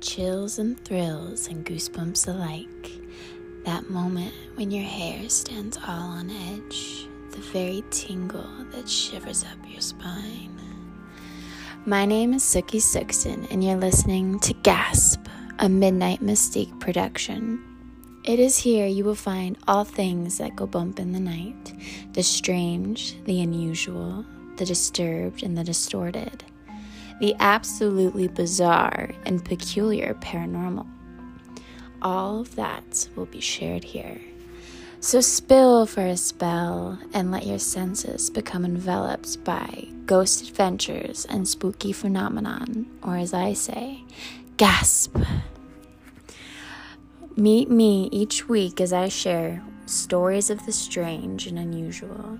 chills and thrills and goosebumps alike. That moment when your hair stands all on edge, the very tingle that shivers up your spine. My name is Suki Sixton, and you're listening to Gasp, a Midnight Mystique production. It is here you will find all things that go bump in the night the strange, the unusual, the disturbed, and the distorted, the absolutely bizarre and peculiar paranormal. All of that will be shared here. So spill for a spell and let your senses become enveloped by ghost adventures and spooky phenomenon, or as I say, gasp. Meet me each week as I share stories of the strange and unusual.